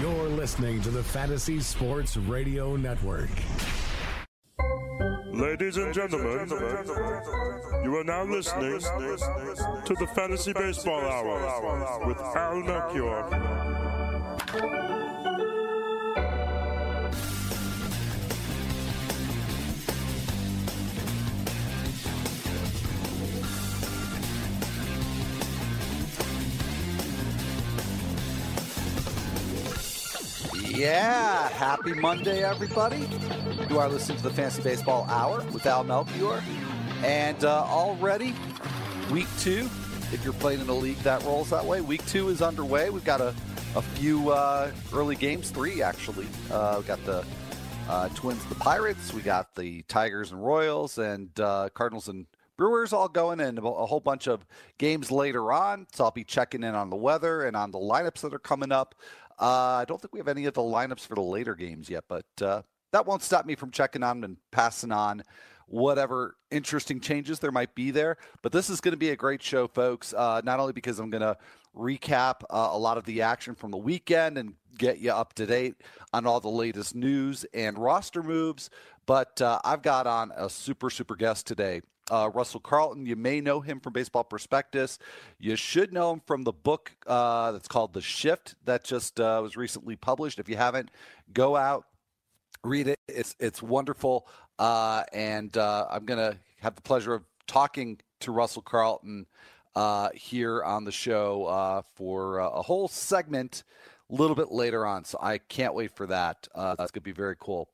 You're listening to the Fantasy Sports Radio Network. Ladies and gentlemen, you are now listening to the Fantasy Baseball Hour with Al Melchior. Yeah, happy Monday, everybody. You are listening to the Fantasy Baseball Hour with Al Melchior. And uh, already, week two, if you're playing in a league that rolls that way, week two is underway. We've got a, a few uh, early games, three actually. Uh, we've got the uh, Twins, the Pirates, we got the Tigers and Royals, and uh, Cardinals and Brewers all going, and a whole bunch of games later on. So I'll be checking in on the weather and on the lineups that are coming up. Uh, I don't think we have any of the lineups for the later games yet, but uh, that won't stop me from checking on and passing on whatever interesting changes there might be there. But this is going to be a great show, folks. Uh, not only because I'm going to recap uh, a lot of the action from the weekend and get you up to date on all the latest news and roster moves, but uh, I've got on a super, super guest today. Uh, Russell Carleton. you may know him from Baseball Prospectus. You should know him from the book uh, that's called The Shift that just uh, was recently published. If you haven't, go out, read it. It's it's wonderful, uh, and uh, I'm gonna have the pleasure of talking to Russell Carleton uh, here on the show for a whole segment a little bit later on. So I can't wait for that. that's gonna be very cool.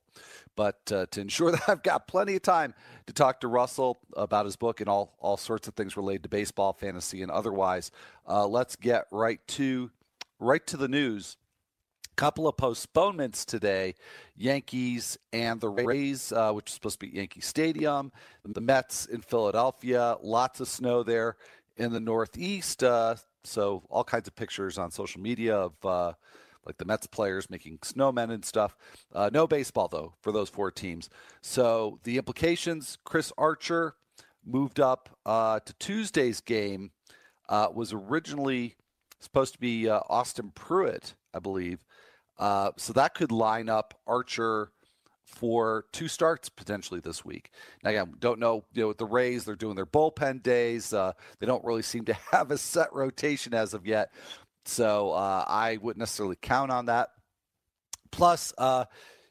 But uh, to ensure that I've got plenty of time to talk to Russell about his book and all, all sorts of things related to baseball, fantasy, and otherwise, uh, let's get right to right to the news. Couple of postponements today: Yankees and the Rays, uh, which is supposed to be Yankee Stadium, the Mets in Philadelphia. Lots of snow there in the Northeast. So all kinds of pictures on social media of uh, like the Mets players making snowmen and stuff. Uh, no baseball, though, for those four teams. So the implications Chris Archer moved up uh, to Tuesday's game, uh, was originally supposed to be uh, Austin Pruitt, I believe. Uh, so that could line up Archer for two starts potentially this week. Now, again, don't know, you know, with the Rays, they're doing their bullpen days. Uh, they don't really seem to have a set rotation as of yet. So uh, I wouldn't necessarily count on that. Plus, uh,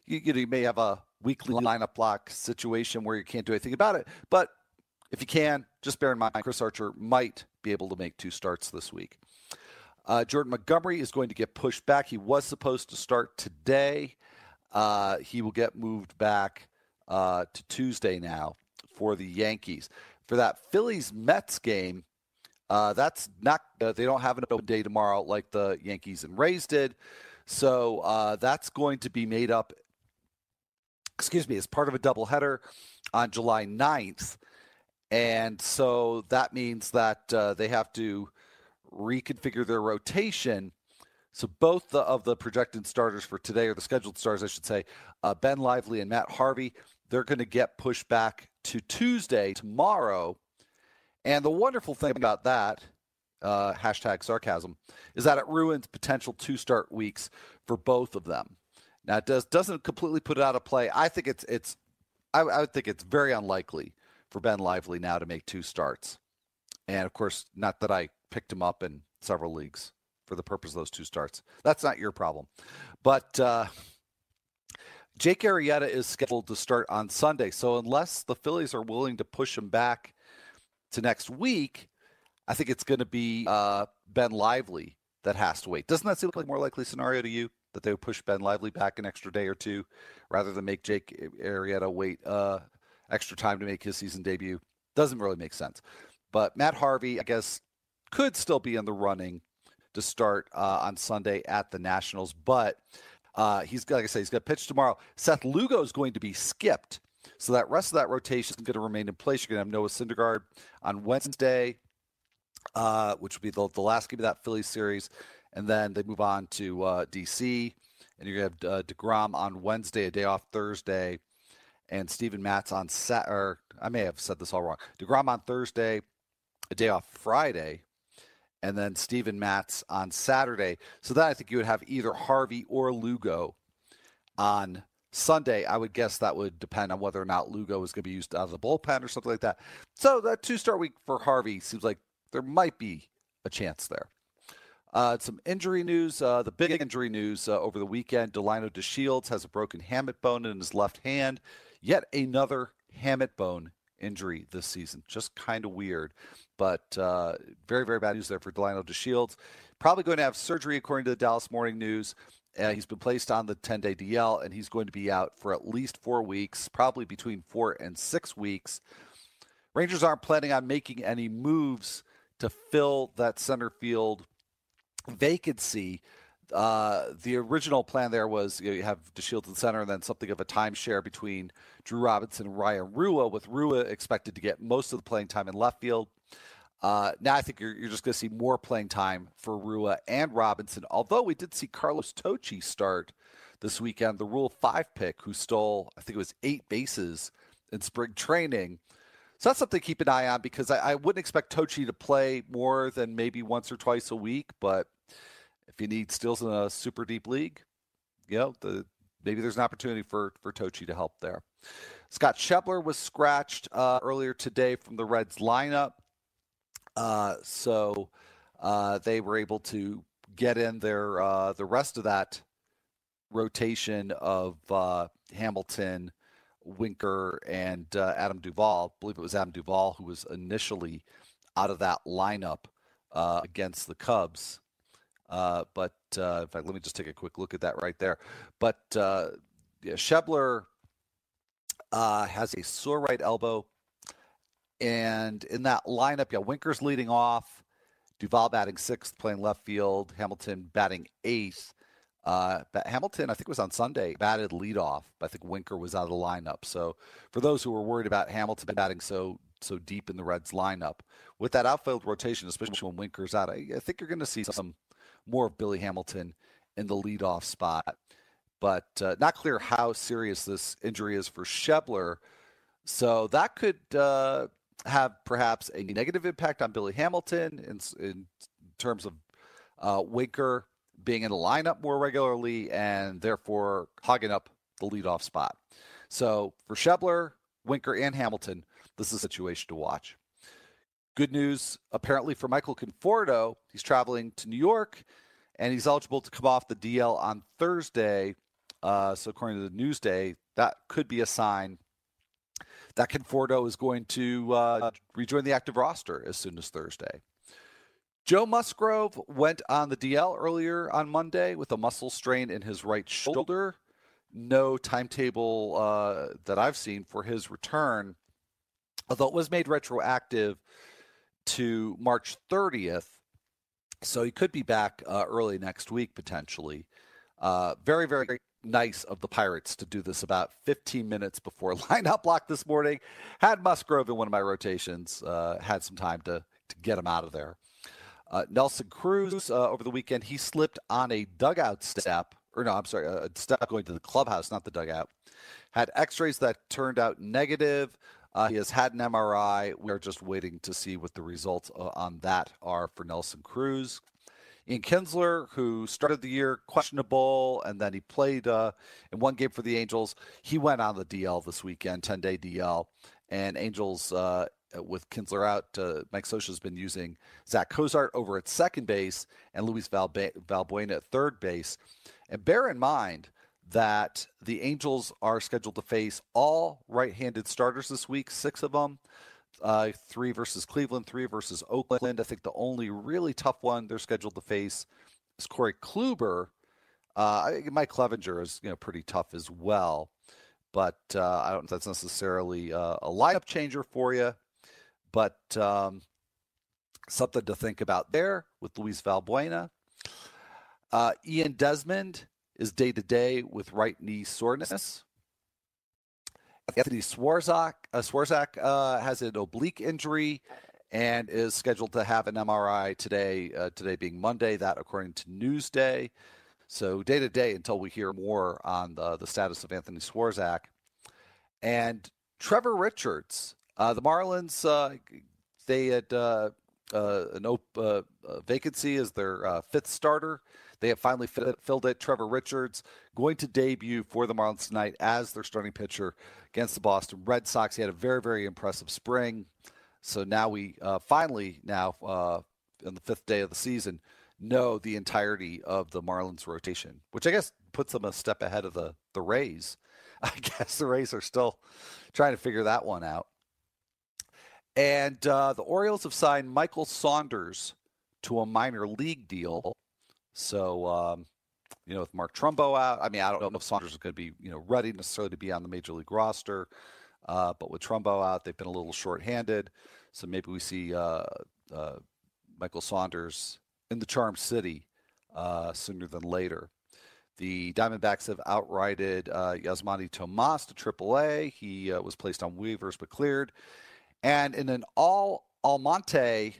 you, you, know, you may have a weekly lineup block situation where you can't do anything about it. But if you can, just bear in mind Chris Archer might be able to make two starts this week. Uh, Jordan Montgomery is going to get pushed back. He was supposed to start today. Uh, he will get moved back uh, to Tuesday now for the Yankees. For that Phillies Mets game, uh, that's not, uh, they don't have an open day tomorrow like the Yankees and Rays did. So uh, that's going to be made up, excuse me, as part of a doubleheader on July 9th. And so that means that uh, they have to reconfigure their rotation. So both the, of the projected starters for today, or the scheduled stars, I should say, uh, Ben Lively and Matt Harvey, they're going to get pushed back to Tuesday, tomorrow and the wonderful thing about that, uh, hashtag sarcasm, is that it ruins potential two start weeks for both of them. Now it does doesn't completely put it out of play. I think it's it's I, I would think it's very unlikely for Ben Lively now to make two starts. And of course, not that I picked him up in several leagues for the purpose of those two starts. That's not your problem. But uh, Jake Arrieta is scheduled to start on Sunday. So unless the Phillies are willing to push him back to next week, I think it's going to be uh, Ben Lively that has to wait. Doesn't that seem like a more likely scenario to you that they would push Ben Lively back an extra day or two rather than make Jake Arrieta wait uh, extra time to make his season debut? Doesn't really make sense. But Matt Harvey, I guess, could still be in the running to start uh, on Sunday at the Nationals, but uh, he's like I say, he's got to pitch tomorrow. Seth Lugo is going to be skipped so that rest of that rotation is going to remain in place. You're going to have Noah Syndergaard on Wednesday, uh, which will be the, the last game of that Phillies series. And then they move on to uh, DC. And you're going to have uh, DeGrom on Wednesday, a day off Thursday. And Steven Matz on Sat. Or I may have said this all wrong. DeGrom on Thursday, a day off Friday. And then Steven Matz on Saturday. So then I think you would have either Harvey or Lugo on Sunday. I would guess that would depend on whether or not Lugo is going to be used out of the bullpen or something like that. So that two start week for Harvey seems like there might be a chance there. Uh, some injury news. Uh, the big injury news uh, over the weekend Delino DeShields has a broken hamate bone in his left hand. Yet another hamate bone injury this season. Just kind of weird, but uh, very, very bad news there for Delino DeShields. Probably going to have surgery, according to the Dallas Morning News. Uh, he's been placed on the 10 day DL, and he's going to be out for at least four weeks, probably between four and six weeks. Rangers aren't planning on making any moves to fill that center field vacancy. Uh, the original plan there was you, know, you have DeShields in center and then something of a timeshare between Drew Robinson and Ryan Rua, with Rua expected to get most of the playing time in left field. Uh, now I think you're, you're just going to see more playing time for Rua and Robinson. Although we did see Carlos Tocci start this weekend, the Rule Five pick, who stole I think it was eight bases in spring training. So that's something to keep an eye on because I, I wouldn't expect Tocci to play more than maybe once or twice a week. But if you need steals in a super deep league, you know, the, maybe there's an opportunity for for Tocci to help there. Scott Schebler was scratched uh, earlier today from the Reds lineup, uh, so uh, they were able to get in their uh, the rest of that rotation of uh, Hamilton, Winker and uh, Adam Duvall. I believe it was Adam Duvall who was initially out of that lineup against the Cubs. Uh, but uh, in fact, let me just take a quick look at that right there. But uh, yeah, Schebler uh, has a sore right elbow. And in that lineup, yeah, Winker's leading off, Duvall batting sixth, playing left field, Hamilton batting eighth. Uh, Hamilton, I think, it was on Sunday, batted leadoff. But I think Winker was out of the lineup. So, for those who were worried about Hamilton batting so so deep in the Reds lineup, with that outfield rotation, especially when Winker's out, I, I think you're going to see some more of Billy Hamilton in the leadoff spot. But uh, not clear how serious this injury is for Schebler. So that could uh, have perhaps a negative impact on Billy Hamilton in, in terms of uh, Winker being in the lineup more regularly and therefore hogging up the leadoff spot. So for Schebler, Winker, and Hamilton, this is a situation to watch. Good news, apparently, for Michael Conforto. He's traveling to New York and he's eligible to come off the DL on Thursday. Uh, so, according to the Newsday, that could be a sign that Conforto is going to uh, rejoin the active roster as soon as Thursday. Joe Musgrove went on the DL earlier on Monday with a muscle strain in his right shoulder. No timetable uh, that I've seen for his return, although it was made retroactive to March 30th. So he could be back uh, early next week potentially. Uh, very, very nice of the Pirates to do this about 15 minutes before lineup block this morning. Had Musgrove in one of my rotations. Uh, had some time to to get him out of there. Uh, Nelson Cruz uh, over the weekend he slipped on a dugout step, or no, I'm sorry, a step going to the clubhouse, not the dugout. Had X-rays that turned out negative. Uh, he has had an MRI. We are just waiting to see what the results uh, on that are for Nelson Cruz. Ian Kinsler, who started the year questionable, and then he played uh, in one game for the Angels. He went on the DL this weekend, 10 day DL. And Angels, uh, with Kinsler out, uh, Mike Scioscia has been using Zach Cozart over at second base and Luis Valbuena at third base. And bear in mind, that the Angels are scheduled to face all right handed starters this week, six of them. Uh, three versus Cleveland, three versus Oakland. I think the only really tough one they're scheduled to face is Corey Kluber. Uh, Mike Clevinger is you know pretty tough as well, but uh, I don't. Know that's necessarily uh, a lineup changer for you, but um, something to think about there with Luis Valbuena. Uh, Ian Desmond is day to day with right knee soreness. Anthony Swarzak, uh, Swarzak uh, has an oblique injury and is scheduled to have an MRI today. Uh, today being Monday, that according to Newsday. So day to day until we hear more on the, the status of Anthony Swarzak and Trevor Richards. Uh, the Marlins uh, they had uh, uh, an op- uh, vacancy as their fifth starter. They have finally filled it. Trevor Richards going to debut for the Marlins tonight as their starting pitcher against the Boston Red Sox. He had a very, very impressive spring. So now we uh, finally, now uh, on the fifth day of the season, know the entirety of the Marlins rotation, which I guess puts them a step ahead of the, the Rays. I guess the Rays are still trying to figure that one out. And uh, the Orioles have signed Michael Saunders to a minor league deal. So, um, you know, with Mark Trumbo out, I mean, I don't know if Saunders is going to be, you know, ready necessarily to be on the major league roster. Uh, but with Trumbo out, they've been a little short-handed. So maybe we see uh, uh Michael Saunders in the Charm City uh, sooner than later. The Diamondbacks have outrighted uh, Yasmany Tomas to AAA. He uh, was placed on waivers but cleared. And in an all Almonte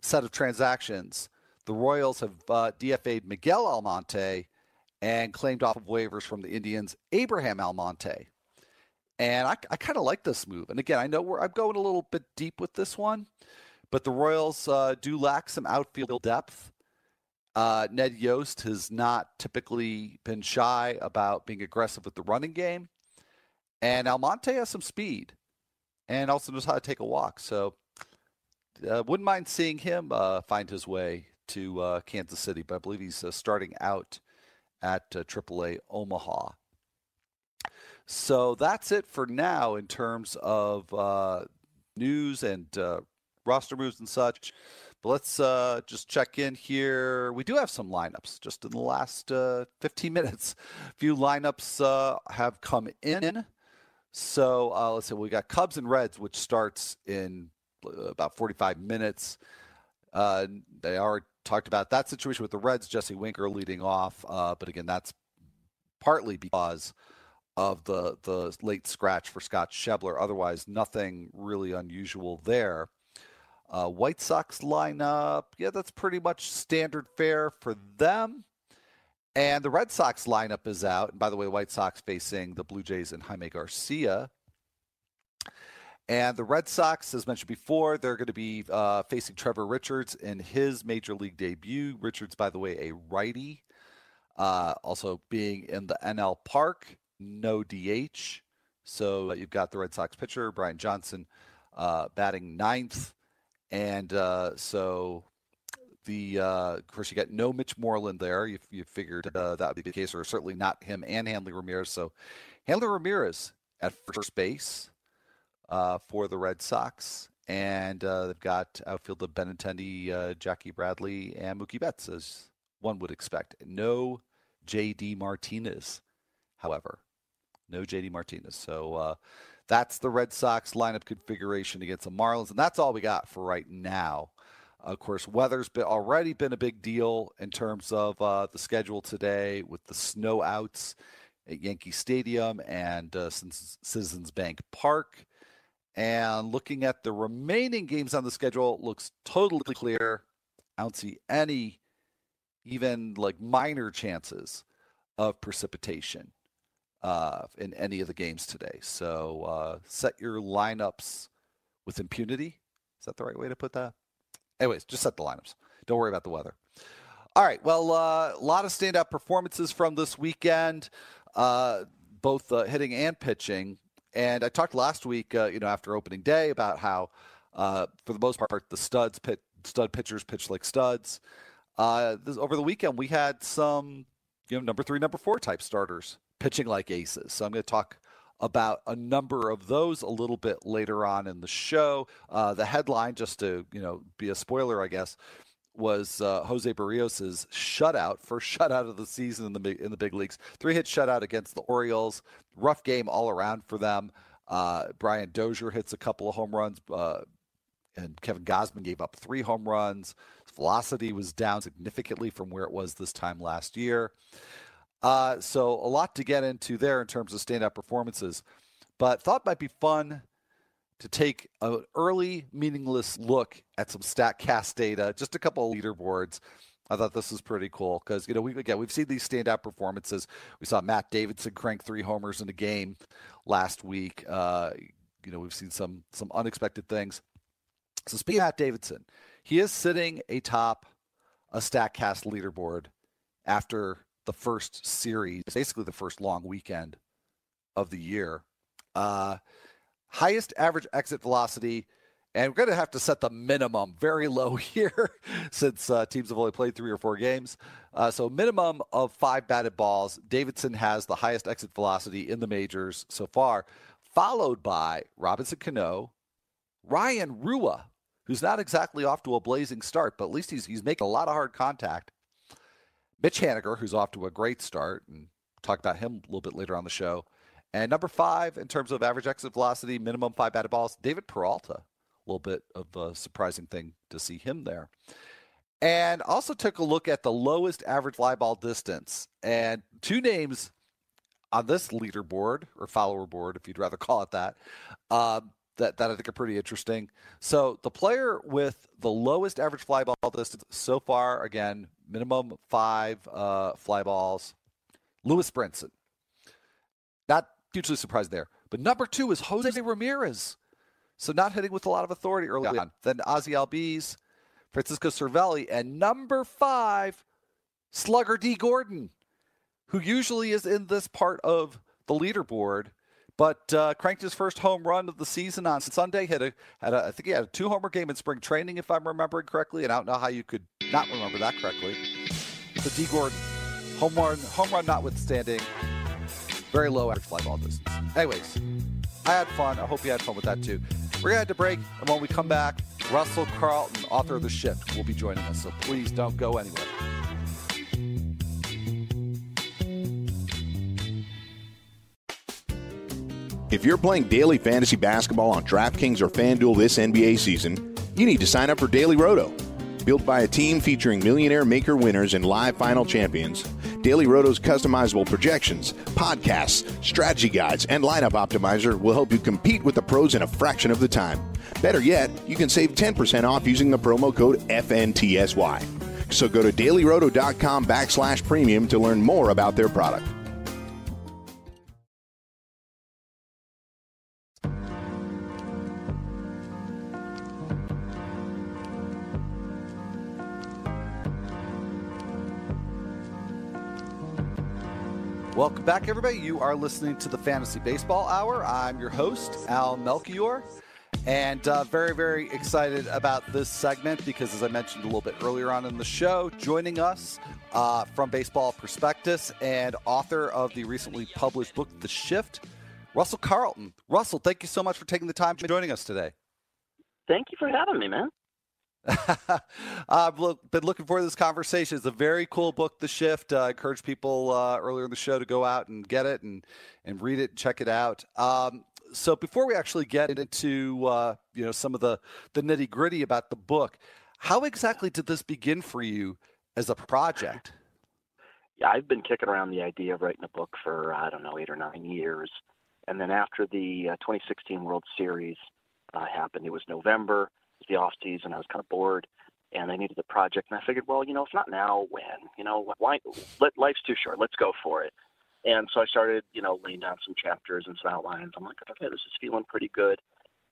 set of transactions, the Royals have uh, DFA'd Miguel Almonte and claimed off of waivers from the Indians Abraham Almonte. And I, I kind of like this move. And again, I know I'm going a little bit deep with this one, but the Royals uh, do lack some outfield depth. Uh, Ned Yost has not typically been shy about being aggressive with the running game. And Almonte has some speed and also knows how to take a walk. So uh, wouldn't mind seeing him uh, find his way to uh, Kansas City, but I believe he's uh, starting out at AAA Omaha. So that's it for now in terms of uh, news and uh, roster moves and such. But let's uh, just check in here. We do have some lineups just in the last uh, 15 minutes. A few lineups uh, have come in. So uh, let's see, we got Cubs and Reds, which starts in about 45 minutes. they already talked about that situation with the Reds, Jesse Winker leading off. but again, that's partly because of the the late scratch for Scott Schebler. Otherwise, nothing really unusual there. Uh, White Sox lineup, yeah, that's pretty much standard fare for them. And the Red Sox lineup is out. And by the way, White Sox facing the Blue Jays and Jaime Garcia. And the Red Sox, as mentioned before, they're going to be uh, facing Trevor Richards in his major league debut. Richards, by the way, a righty, uh, also being in the NL Park no DH. So uh, you've got the Red Sox pitcher, Brian Johnson, uh, batting ninth. And uh, so the uh, of course you got no Mitch Moreland there. You, you figured uh, that would be the case, or certainly not him and Hanley Ramirez. So Hanley Ramirez at first base uh, for the Red Sox, and they've got outfielder Benintendi, Jackie Bradley, and Mookie Betts, as one would expect. No J.D. Martinez, however. No JD Martinez. So uh, that's the Red Sox lineup configuration against the Marlins, and that's all we got for right now. Of course, weather's been already been a big deal in terms of uh, the schedule today with the snow outs at Yankee Stadium and uh, Citizens Bank Park. And looking at the remaining games on the schedule, looks totally clear. I don't see any, even like minor chances of precipitation uh, in any of the games today. So uh, set your lineups with impunity. Is that the right way to put that? Anyways, just set the lineups. Don't worry about the weather. All right. Well, uh, a lot of standout performances from this weekend, uh, both uh, hitting and pitching. And I talked last week, uh, you know, after opening day, about how, for the most part, the studs pit, stud pitchers pitch like studs. This, over the weekend, we had some, you know, number three, number four type starters pitching like aces. So I'm going to talk about a number of those a little bit later on in the show. Uh, the headline, just to you know, be a spoiler, I guess, was uh, Jose Berrios's shutout, first shutout of the season in the in the big leagues. Three hit shutout against the Orioles. Rough game all around for them. Uh, Brian Dozier hits a couple of home runs, uh, and Kevin Gausman gave up three home runs. velocity was down significantly from where it was this time last year. Uh, so a lot to get into there in terms of standout performances, but thought might be fun to take an early meaningless look at some Statcast data, just a couple of leaderboards. I thought this was pretty cool because you know we again we've seen these standout performances. We saw Matt Davidson crank three homers in a game last week. Uh, you know we've seen some some unexpected things. So speaking of Matt Davidson, he is sitting atop a Statcast leaderboard after the first series, basically the first long weekend of the year. Uh, highest average exit velocity, and we're going to have to set the minimum very low here since uh, teams have only played three or four games. Uh, so, minimum of five batted balls. Davidson has the highest exit velocity in the majors so far, followed by Robinson Cano, Ryan Rua, who's not exactly off to a blazing start, but at least he's, he's making a lot of hard contact. Mitch Haniger, who's off to a great start, and talk about him a little bit later on the show. And number five, in terms of average exit velocity, minimum five batted balls, David Peralta. A little bit of a surprising thing to see him there. And also took a look at the lowest average fly ball distance. And two names on this leaderboard or follower board, if you'd rather call it that, um, that, that I think are pretty interesting. So the player with the lowest average fly ball distance so far, again, minimum five uh, fly balls, Lewis Brinson. Not hugely surprised there. But number two is Jose Ramirez. So not hitting with a lot of authority early on. Then Ozzie Albies, Francisco Cervelli, and number five, Slugger Dee Gordon, who usually is in this part of the leaderboard, but uh, cranked his first home run of the season on Sunday. Had a, had a, I think he had a two homer game in spring training, if I'm remembering correctly, and I don't know how you could not remember that correctly. So Dee Gordon, home run, home run notwithstanding, very low average fly ball distance. Anyways, I had fun. I hope you had fun with that too. We're going to have to break, and when we come back, Russell Carleton, author of The Shift, will be joining us. So please don't go anywhere. If you're playing daily fantasy basketball on DraftKings or FanDuel this NBA season, you need to sign up for Daily Roto. Built by a team featuring millionaire maker winners and live final champions, Daily Roto's customizable projections, podcasts, strategy guides, and lineup optimizer will help you compete with the pros in a fraction of the time. Better yet, you can save 10% off using the promo code FNTSY. So go to dailyroto.com backslash premium to learn more about their product. Welcome back, everybody. You are listening to the Fantasy Baseball Hour. I'm your host, Al Melchior, and uh, very, very excited about this segment because, as I mentioned a little bit earlier on in the show, joining us uh, from Baseball Prospectus and author of the recently published book, The Shift, Russell Carleton. Russell, thank you so much for taking the time to joining us today. Thank you for having me, man. I've look, been looking forward to this conversation. It's a very cool book, The Shift. Uh, I encourage people uh, earlier in the show to go out and get it and, and read it and check it out. Um, so before we actually get into uh, you know some of the, the nitty gritty about the book, how exactly did this begin for you as a project? Yeah, I've been kicking around the idea of writing a book for I don't know eight or nine years, and then after the uh, 2016 World Series uh, happened, it was November the off season. I was kind of bored, and I needed a project. And I figured, well, you know, if not now, when? You know, why? Let, life's too short. Let's go for it. And so I started, you know, laying down some chapters and some outlines. I'm like, okay, this is feeling pretty good,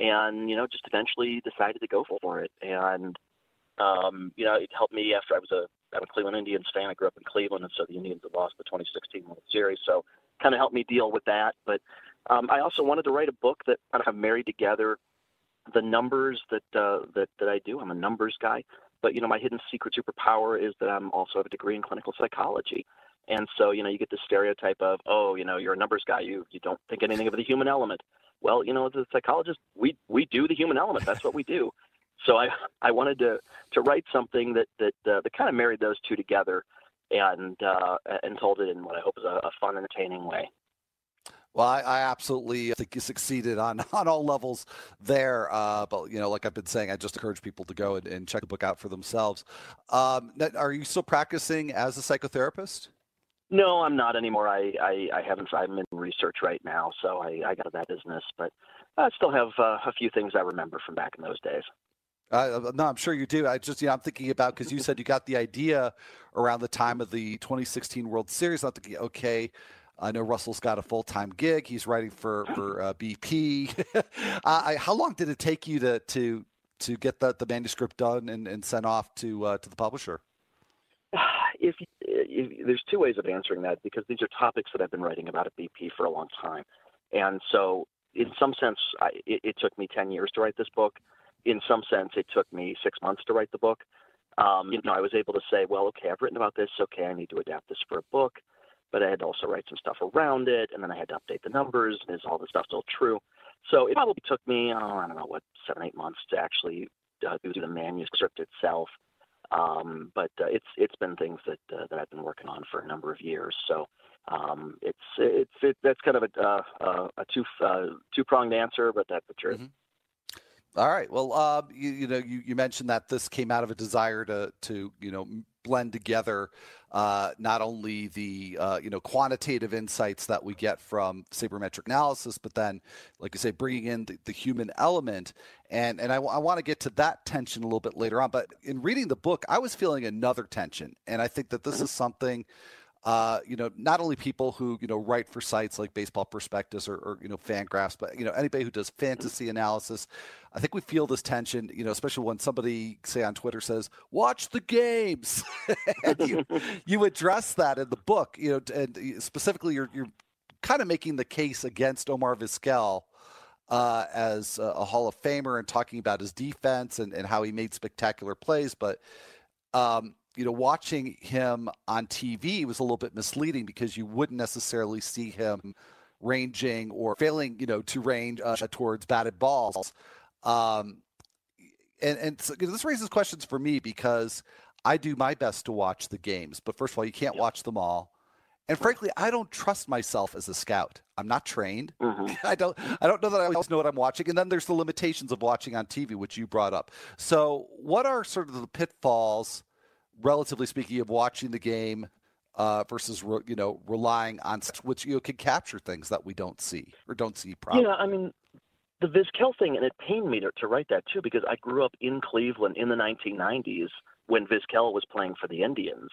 and you know, just eventually decided to go for it. And um, you know, it helped me after I was a I'm a Cleveland Indians fan. I grew up in Cleveland, and so the Indians had lost the 2016 World Series, so kind of helped me deal with that. But um, I also wanted to write a book that kind of married together the numbers that uh, that that I do. I'm a numbers guy, but you know my hidden secret superpower is that I'm also have a degree in clinical psychology. And so, you know, you get the stereotype of, oh, you know, you're a numbers guy. You you don't think anything of the human element. Well, you know, as a psychologist, we we do the human element. That's what we do. So I I wanted to to write something that that uh, that kind of married those two together, and uh, and told it in what I hope is a, a fun, entertaining way. Well, I, I, absolutely think you succeeded on, on all levels there. Uh, but, you know, like I've been saying, I just encourage people to go and, and check the book out for themselves. Um, are you still practicing as a psychotherapist? No, I'm not anymore. I, I, I haven't. I'm in research right now, so I, I got that business. But I still have uh, a few things I remember from back in those days. Uh, no, I'm sure you do. I just, you know, I'm thinking about because you said you got the idea around the time of the 2016 World Series. I'm thinking, okay, I know Russell's got a full time gig. He's writing for for uh, BP. I, how long did it take you to to to get the, the manuscript done and, and sent off to uh, to the publisher? If, if, there's two ways of answering that because these are topics that I've been writing about at BP for a long time, and so in some sense, I, it, it, took me ten years to write this book. In some sense, it took me six months to write the book. Um, you know, I was able to say, well, okay, I've written about this. Okay, I need to adapt this for a book, but I had to also write some stuff around it, and then I had to update the numbers. Is all the stuff still true? So it probably took me, I don't know, what seven, eight months to actually uh, do the manuscript itself. Um, but uh, it's it's been things that uh, that I've been working on for a number of years. So um, it's it's it, that's kind of a uh, a two uh, two pronged answer, but that's the truth. Mm-hmm. All right. Well, uh, you, you, know, you, you, mentioned that this came out of a desire to to you know blend together uh, not only the uh, you know quantitative insights that we get from sabermetric analysis, but then, like you say, bringing in the, the human element. And and I, I want to get to that tension a little bit later on. But in reading the book, I was feeling another tension, and I think that this is something uh, you know, not only people who you know write for sites like Baseball Prospectus or, or, you know Fangraphs, but you know anybody who does fantasy analysis. I think we feel this tension, you know, especially when somebody say on Twitter says, "Watch the games," and you you address that in the book, you know, and specifically you're you're kind of making the case against Omar Vizquel. Uh, as a, a Hall of Famer and talking about his defense and, and how he made spectacular plays, but um, you know, watching him on TV was a little bit misleading because you wouldn't necessarily see him ranging or failing, you know, to range uh, towards batted balls. Um, and and so, this raises questions for me because I do my best to watch the games, but first of all, you can't watch them all. And frankly, I don't trust myself as a scout. I'm not trained. Mm-hmm. I don't. I don't know that I always know what I'm watching. And then there's the limitations of watching on TV, which you brought up. So, what are sort of the pitfalls? Relatively speaking, of watching the game uh, versus re, you know relying on which you know, can capture things that we don't see or don't see properly. Yeah, I mean the Vizquel thing, and it pained me to, to write that too because I grew up in Cleveland in the 1990s when Vizquel was playing for the Indians,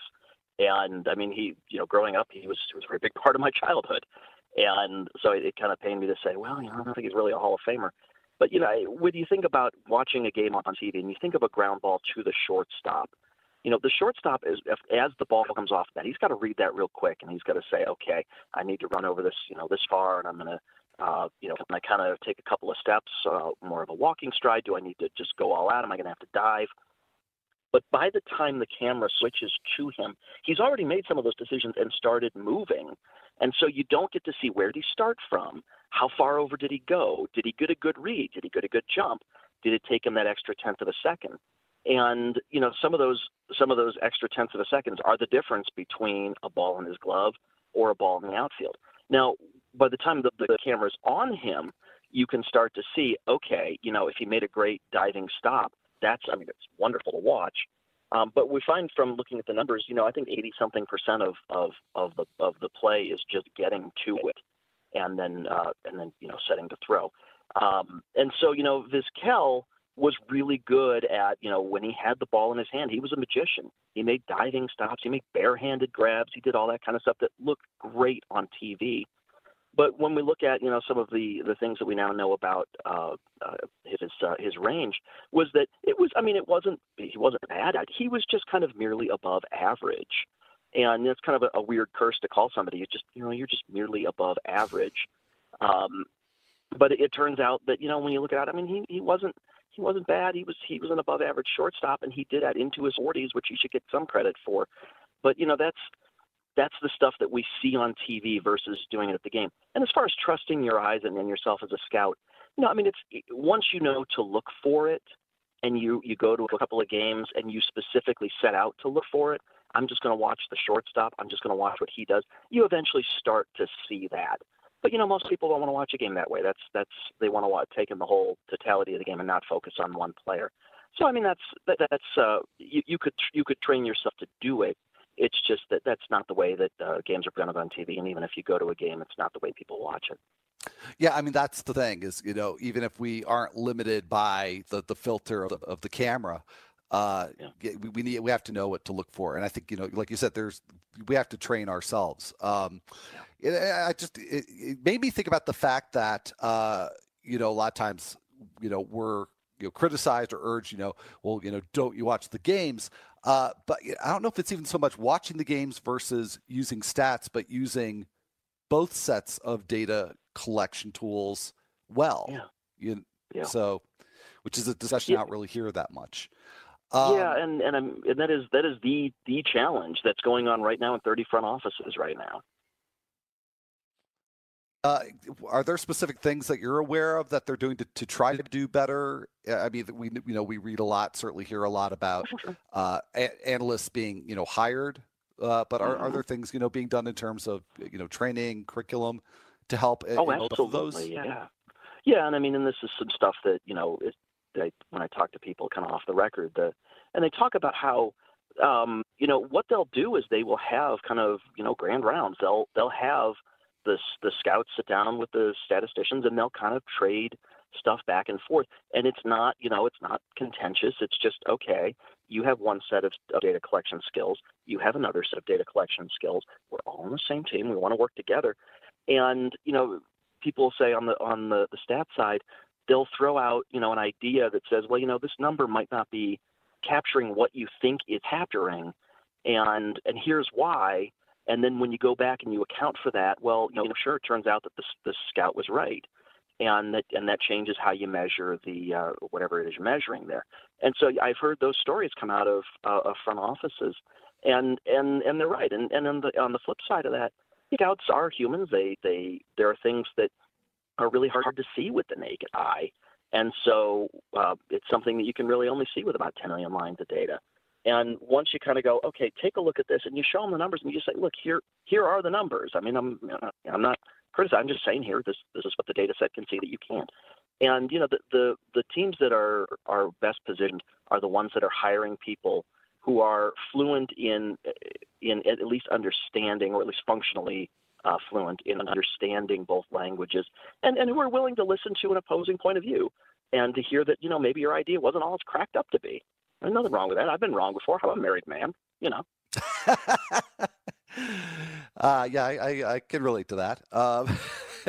and I mean he you know growing up he was he was a very big part of my childhood, and so it, it kind of pained me to say, well, you know, I don't think he's really a Hall of Famer. But you know, when you think about watching a game on TV and you think of a ground ball to the shortstop, you know, the shortstop is if, as the ball comes off that, he's got to read that real quick, and he's got to say, okay, I need to run over this, you know, this far, and I'm to, uh, you know, can I kind of take a couple of steps, uh, more of a walking stride? Do I need to just go all out? Am I going to have to dive? But by the time the camera switches to him, he's already made some of those decisions and started moving. And so you don't get to see where did he start from? How far over did he go? Did he get a good read? Did he get a good jump? Did it take him that extra tenth of a second? And you know, some of those some of those extra tenths of a seconds are the difference between a ball in his glove or a ball in the outfield. Now, by the time the, the camera's on him, you can start to see, okay, you know, if he made a great diving stop, that's I mean, it's wonderful to watch. Um, but we find from looking at the numbers, you know, I think 80 something percent of, of, of the of the play is just getting to it, and then uh, and then you know setting to throw. Um, and so you know, Vizquel was really good at, you know, when he had the ball in his hand, he was a magician. He made diving stops, he made barehanded grabs, he did all that kind of stuff that looked great on TV. But when we look at, you know, some of the the things that we now know about uh, uh, his uh, his range, was that it was, I mean, it wasn't he wasn't bad at. He was just kind of merely above average, and it's kind of a, a weird curse to call somebody. You just, you know, you're just merely above average. Um, but it, it turns out that you know when you look at it, I mean, he he wasn't he wasn't bad. He was he was an above average shortstop, and he did that into his 40s, which he should get some credit for. But you know that's that's the stuff that we see on TV versus doing it at the game. And as far as trusting your eyes and, and yourself as a scout, you know, I mean, it's once you know to look for it, and you you go to a couple of games and you specifically set out to look for it. I'm just going to watch the shortstop. I'm just going to watch what he does. You eventually start to see that. But you know, most people don't want to watch a game that way. That's that's they want to watch, take in the whole totality of the game and not focus on one player. So I mean, that's that, that's uh, you, you could you could train yourself to do it. It's just that that's not the way that uh, games are presented on TV, and even if you go to a game, it's not the way people watch it. Yeah, I mean that's the thing is you know even if we aren't limited by the, the filter of the, of the camera, uh, yeah. we, we need we have to know what to look for, and I think you know like you said, there's we have to train ourselves. Um, yeah it, I just it, it, made me think about the fact that uh, you know a lot of times you know we're you know criticized or urged, you know, well, you know, don't you watch the games? Uh, but I don't know if it's even so much watching the games versus using stats, but using both sets of data collection tools well. Yeah. You, Yeah. So, which is a discussion Yeah. I don't really hear that much. yeah, Um, and and, I'm, and that is that is the the challenge that's going on right now in 30 front offices right now. Uh, are there specific things that you're aware of that they're doing to, to try to do better? Uh, I mean, we you know we read a lot, certainly hear a lot about uh, a- analysts being you know hired, uh, but are, are Mhm. there things you know being done in terms of you know training, curriculum to help? Oh, in both of those? absolutely. Yeah. Yeah, and I mean, and this is some stuff that you know, it, when I talk to people, kind of off the record, the and they talk about how, um, you know, what they'll do is they will have kind of you know grand rounds. They'll they'll have the the scouts sit down with the statisticians and they'll kind of trade stuff back and forth. And it's not you know it's not contentious. It's just okay. You have one set of, of data collection skills. You have another set of data collection skills. We're all on the same team. We want to work together. And you know, people say on the on the, the stat side, they'll throw out you know an idea that says, well, you know, this number might not be capturing what you think it's capturing, and and here's why. And then when you go back and you account for that, well, you know, sure, it turns out that the the scout was right, and that and that changes how you measure the uh, whatever it is you're measuring there. And so I've heard those stories come out of uh, of front offices, and and and they're right. And and on the on the flip side of that, scouts are humans. They they there are things that are really hard to see with the naked eye, and so uh, it's something that you can really only see with about 10 million lines of data. And once you kind of go, okay, take a look at this, and you show them the numbers, and you just say, look, here here are the numbers. I mean, I'm I'm not criticizing. I'm just saying here, this this is what the data set can see that you can't. And you know, the the the teams that are are best positioned are the ones that are hiring people who are fluent in in at least understanding or at least functionally uh, fluent in understanding both languages and, and who are willing to listen to an opposing point of view and to hear that you know maybe your idea wasn't all it's cracked up to be. There's nothing wrong with that. I've been wrong before. I'm a married man, you know. uh, yeah, I, I, I can relate to that. Um,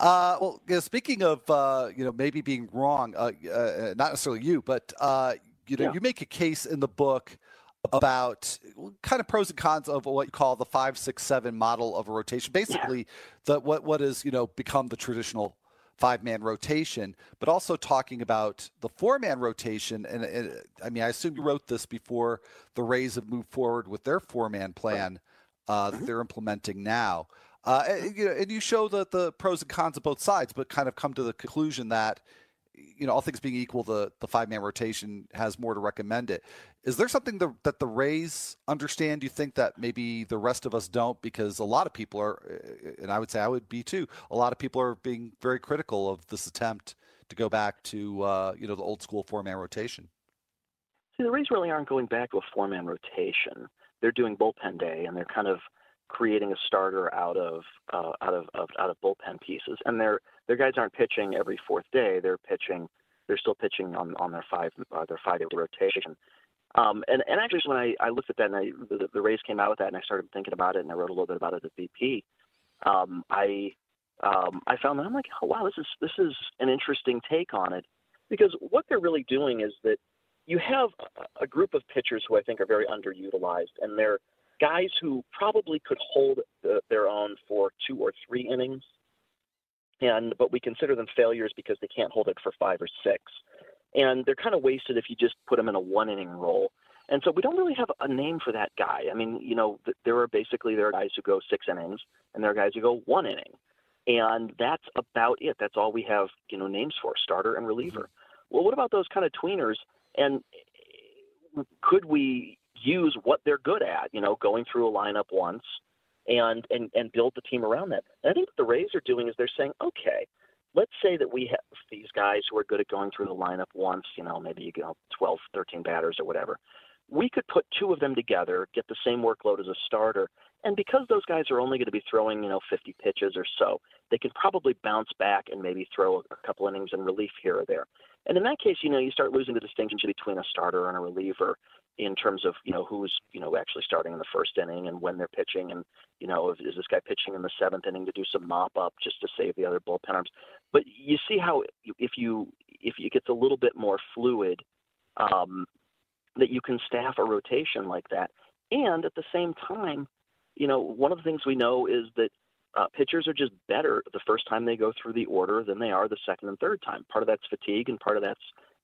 uh, well, yeah, speaking of uh, you know maybe being wrong, uh, uh, not necessarily you, but uh, you know Yeah. you make a case in the book about kind of pros and cons of what you call the five, six, seven model of a rotation. Basically, the what what has you know become the traditional five man rotation, but also talking about the four man rotation. And, and I mean, I assume you wrote this before the Rays have moved forward with their four man plan uh, that they're implementing now. Uh, and, you know, and you show the, the pros and cons of both sides, but kind of come to the conclusion that, you know, all things being equal, the, the five man rotation has more to recommend it. Is there something the, that the Rays understand? You think that maybe the rest of us don't? Because a lot of people are, and I would say I would be too. A lot of people are being very critical of this attempt to go back to uh, you know the old school four man rotation. See, the Rays really aren't going back to a four man rotation. They're doing bullpen day, and they're kind of creating a starter out of uh, out of, of out of bullpen pieces. And their their guys aren't pitching every fourth day. They're pitching. They're still pitching on, on their five uh, their five day rotation. Um, and, and actually, when I, I looked at that and I, the, the Rays came out with that, and I started thinking about it, and I wrote a little bit about it at BP. Um, I um, I found that I'm like, oh wow, this is this is an interesting take on it, because what they're really doing is that you have a, group of pitchers who I think are very underutilized, and they're guys who probably could hold the, their own for two or three innings, and but we consider them failures because they can't hold it for five or six and they're kind of wasted if you just put them in a one inning role. And so we don't really have a name for that guy. I mean, you know, there are basically there are guys who go six innings, and there are guys who go one inning, and that's about it. That's all we have, you know, names for starter and reliever. Mm-hmm. Well, what about those kind of tweeners? And eh, could we use what they're good at? You know, going through a lineup once, and and and build the team around that. And I think what the Rays are doing is they're saying, okay, let's say that we have these guys who are good at going through the lineup once, you know, maybe you go 12, 13 batters or whatever. We could put two of them together, get the same workload as a starter, and because those guys are only going to be throwing, you know, 50 pitches or so, they can probably bounce back and maybe throw a couple innings in relief here or there. And in that case, you know, you start losing the distinction between a starter and a reliever in terms of, you know, who's, you know, actually starting in the first inning and when they're pitching and, you know, is this guy pitching in the seventh inning to do some mop up just to save the other bullpen arms? But you see how if you if it gets a little bit more fluid, um, that you can staff a rotation like that. And at the same time, you know, one of the things we know is that uh, pitchers are just better the first time they go through the order than they are the second and third time. Part of that's fatigue, and part of that's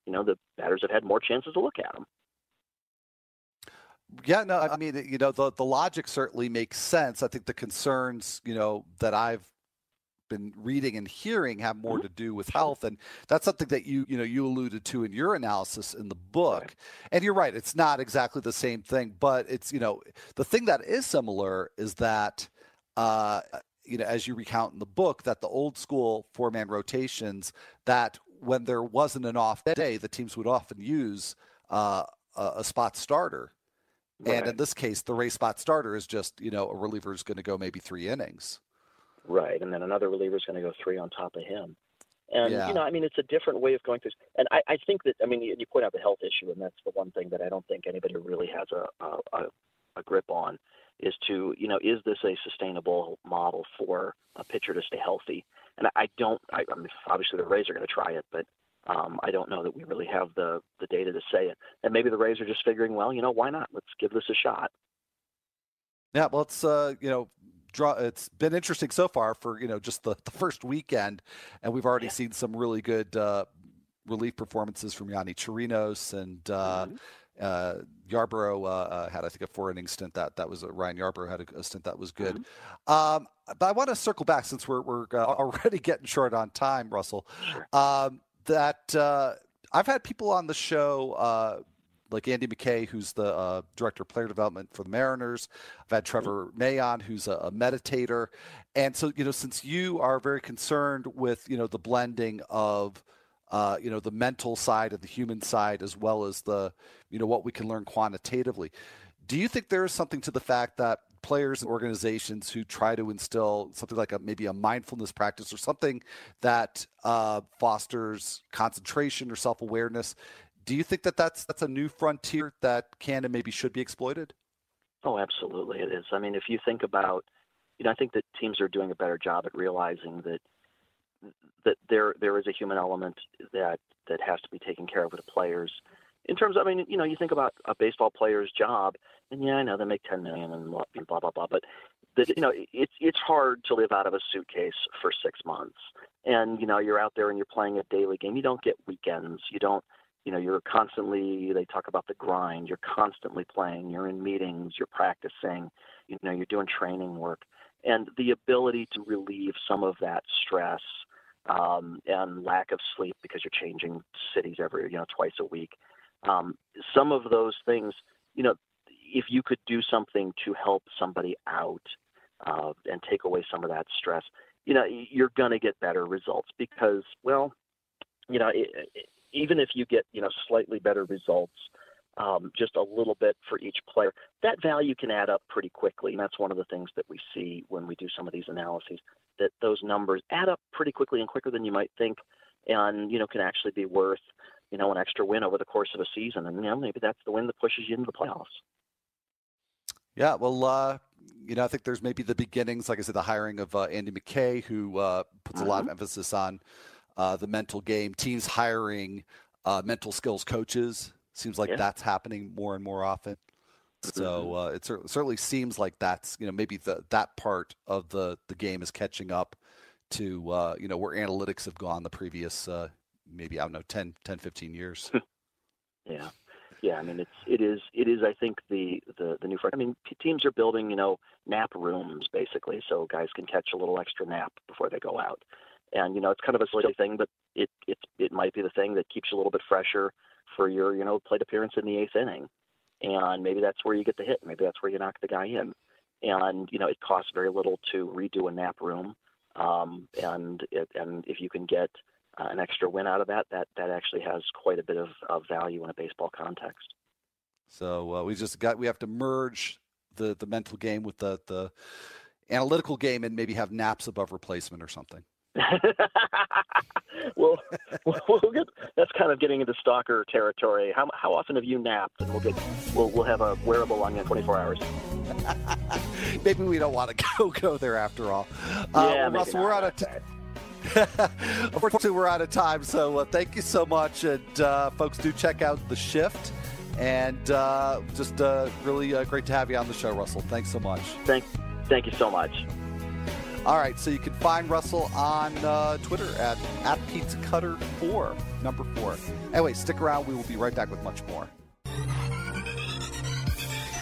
you know the batters have had more chances to look at them. Yeah, no, I mean, you know, the the logic certainly makes sense. I think the concerns, you know, that I've been reading and hearing have more mm-hmm. to do with health, and that's something that you, you know, you alluded to in your analysis in the book. Right. And you're right; it's not exactly the same thing, but it's, you know, the thing that is similar is that, uh, you know, as you recount in the book, that the old school four man rotations that when there wasn't an off day, the teams would often use uh, a, a spot starter Right. And in this case, the race spot starter is just, you know, a reliever is going to go maybe three innings. Right. And then another reliever is going to go three on top of him. And, yeah. you know, I mean, it's a different way of going through. And I, I think that, I mean, you, you point out the health issue, and that's the one thing that I don't think anybody really has a, a, a grip on is to, you know, is this a sustainable model for a pitcher to stay healthy? And I don't, I, I mean, obviously the Rays are going to try it, but um, I don't know that we really have the the data to say it. And maybe the Rays are just figuring, well, you know, why not? Let's give this a shot. Yeah, well, it's uh, you know, draw. It's been interesting so far for you know just the, the first weekend, and we've already yeah. seen some really good uh, relief performances from Yonny Chirinos and. Uh, mm-hmm. Uh, Yarbrough uh, uh, had, I think, a four inning stint that that was uh, Ryan Yarbrough had a, a, stint that was good. Mm-hmm. Um, but I want to circle back since we're we're uh, already getting short on time, Russell. Sure. Um, that uh, I've had people on the show uh, like Andy McKay, who's the uh, director of player development for the Mariners. I've had Trevor May on, who's a, a, meditator, and so you know, since you are very concerned with you know the blending of uh, you know the mental side and the human side as well as the you know what we can learn quantitatively. Do you think there is something to the fact that players and organizations who try to instill something like a maybe a mindfulness practice or something that uh, fosters concentration or self awareness. Do you think that that's that's a new frontier that can and maybe should be exploited? Oh, absolutely, it is. I mean, if you think about, you know, I think that teams are doing a better job at realizing that that there there is a human element that that has to be taken care of with the players. In terms, of, I mean, you know, you think about a baseball player's job and yeah, I know they make ten million and blah blah blah blah, but that you know it's it's hard to live out of a suitcase for six months, and you know you're out there and you're playing a daily game. You don't get weekends. You don't. You know, you're constantly. They talk about the grind. You're constantly playing. You're in meetings. You're practicing. You know, you're doing training work, and the ability to relieve some of that stress um, and lack of sleep because you're changing cities every you know twice a week. Um, some of those things, you know, if you could do something to help somebody out uh, and take away some of that stress, you know, you're going to get better results because, well, you know, it, it, even if you get, you know, slightly better results, um, just a little bit for each player, that value can add up pretty quickly. And that's one of the things that we see when we do some of these analyses, that those numbers add up pretty quickly and quicker than you might think and, you know, can actually be worth, you know, an extra win over the course of a season. And, you know, maybe that's the win that pushes you into the playoffs. Yeah, well, uh, you know, I think there's maybe the beginnings, like I said, the hiring of uh, Andy McKay, who uh, puts a lot of mm-hmm. emphasis on uh, the mental game. Teams hiring uh, mental skills coaches seems like yeah. that's happening more and more often. So mm-hmm. uh, it certainly seems like that's you know maybe the that part of the the game is catching up to you know where analytics have gone the previous maybe I don't know 10, 10 15 years. yeah yeah, I mean it's it is it is I think the the the new front. I mean teams are building you know nap rooms basically, so guys can catch a little extra nap before they go out. And you know it's kind of a silly thing, but it it it might be the thing that keeps you a little bit fresher for your you know plate appearance in the eighth inning. And maybe that's where you get the hit. Maybe that's where you knock the guy in. And you know it costs very little to redo a nap room. Um, and it, and if you can get uh, an extra win out of that, that that actually has quite a bit of, of value in a baseball context. So uh, we just got we have to merge the the mental game with the the analytical game and maybe have naps above replacement or something. well, we'll get, that's kind of getting into stalker territory. How, how often have you napped? And we'll get we'll, we'll have a wearable on you in 24 hours. maybe we don't want to go go there after all. Uh, yeah, Russell, we're out of time. Unfortunately, we're out of time. So uh, thank you so much. And uh, folks, do check out The Shift. And uh, just uh, really uh, great to have you on the show, Russell. Thanks so much. Thank, thank you so much. All right, so you can find Russell on uh, Twitter at, at Pizza Cutter 4, number 4. Anyway, stick around. We will be right back with much more.